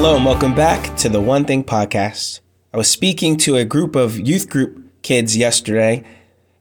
Hello, and welcome back to the One Thing Podcast. I was speaking to a group of youth group kids yesterday,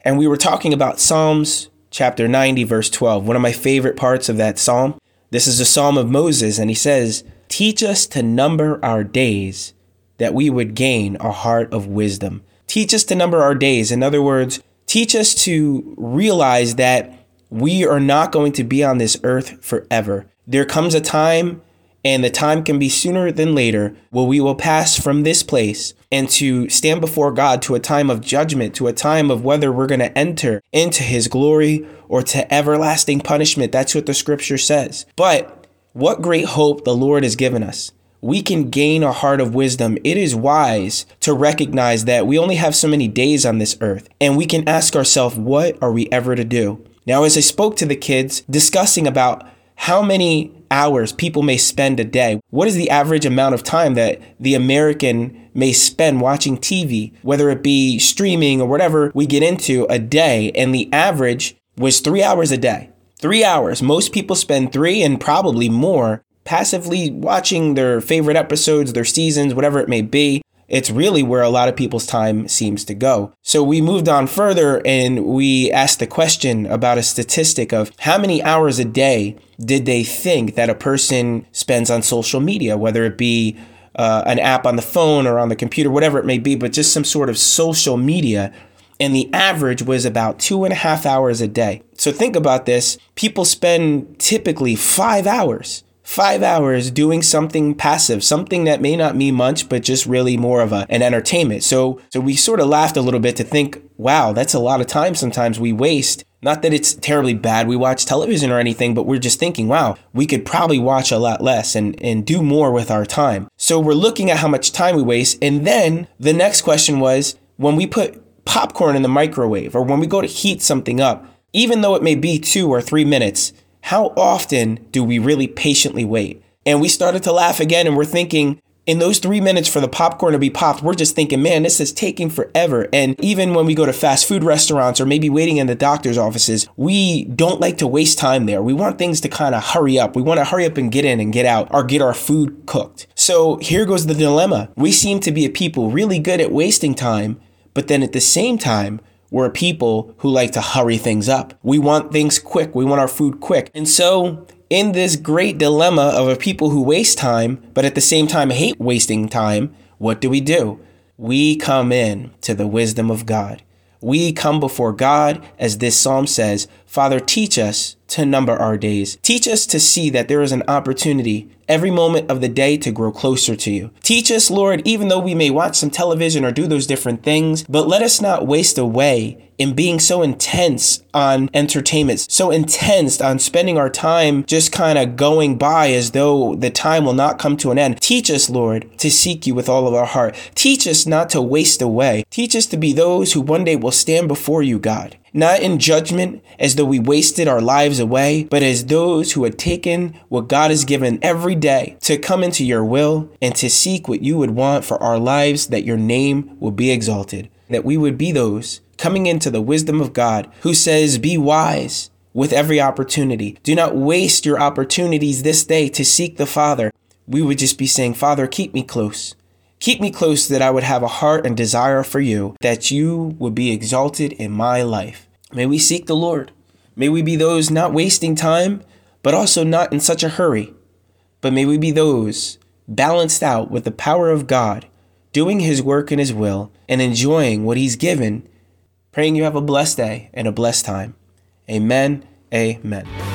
and we were talking about Psalms chapter 90, verse 12, one of my favorite parts of that psalm. This is a psalm of Moses, and he says, Teach us to number our days that we would gain a heart of wisdom. Teach us to number our days. In other words, teach us to realize that we are not going to be on this earth forever. There comes a time and the time can be sooner than later where we will pass from this place and to stand before God to a time of judgment, to a time of whether we're going to enter into his glory or to everlasting punishment. That's what the scripture says. But what great hope the Lord has given us. We can gain a heart of wisdom. It is wise to recognize that we only have so many days on this earth, and we can ask ourselves, what are we ever to do? Now, as I spoke to the kids discussing about how many hours people may spend a day. What is the average amount of time that the American may spend watching TV, whether it be streaming or whatever we get into a day? And the average was three hours a day. Three hours. Most people spend three and probably more passively watching their favorite episodes, their seasons, whatever it may be. It's really where a lot of people's time seems to go. So we moved on further and we asked the question about a statistic of how many hours a day did they think that a person spends on social media, whether it be uh, an app on the phone or on the computer, whatever it may be, but just some sort of social media. And the average was about two and a half hours a day. So think about this people spend typically five hours five hours doing something passive, something that may not mean much, but just really more of a, an entertainment. So, so we sort of laughed a little bit to think, wow, that's a lot of time sometimes we waste. Not that it's terribly bad we watch television or anything, but we're just thinking, wow, we could probably watch a lot less and, and do more with our time. So we're looking at how much time we waste. And then the next question was when we put popcorn in the microwave or when we go to heat something up, even though it may be two or three minutes, how often do we really patiently wait? And we started to laugh again and we're thinking, in those three minutes for the popcorn to be popped, we're just thinking, man, this is taking forever. And even when we go to fast food restaurants or maybe waiting in the doctor's offices, we don't like to waste time there. We want things to kind of hurry up. We want to hurry up and get in and get out or get our food cooked. So here goes the dilemma. We seem to be a people really good at wasting time, but then at the same time, we're people who like to hurry things up. We want things quick. We want our food quick. And so, in this great dilemma of a people who waste time, but at the same time hate wasting time, what do we do? We come in to the wisdom of God. We come before God, as this psalm says, Father, teach us to number our days. Teach us to see that there is an opportunity every moment of the day to grow closer to you. Teach us, Lord, even though we may watch some television or do those different things, but let us not waste away in being so intense on entertainment, so intense on spending our time just kind of going by as though the time will not come to an end. Teach us, Lord, to seek you with all of our heart. Teach us not to waste away. Teach us to be those who one day will stand before you, God not in judgment as though we wasted our lives away, but as those who had taken what God has given every day to come into your will and to seek what you would want for our lives, that your name will be exalted, that we would be those coming into the wisdom of God who says, Be wise with every opportunity. Do not waste your opportunities this day to seek the Father. We would just be saying, Father, keep me close. Keep me close that I would have a heart and desire for you, that you would be exalted in my life. May we seek the Lord. May we be those not wasting time, but also not in such a hurry. But may we be those balanced out with the power of God, doing His work and His will, and enjoying what He's given. Praying you have a blessed day and a blessed time. Amen. Amen.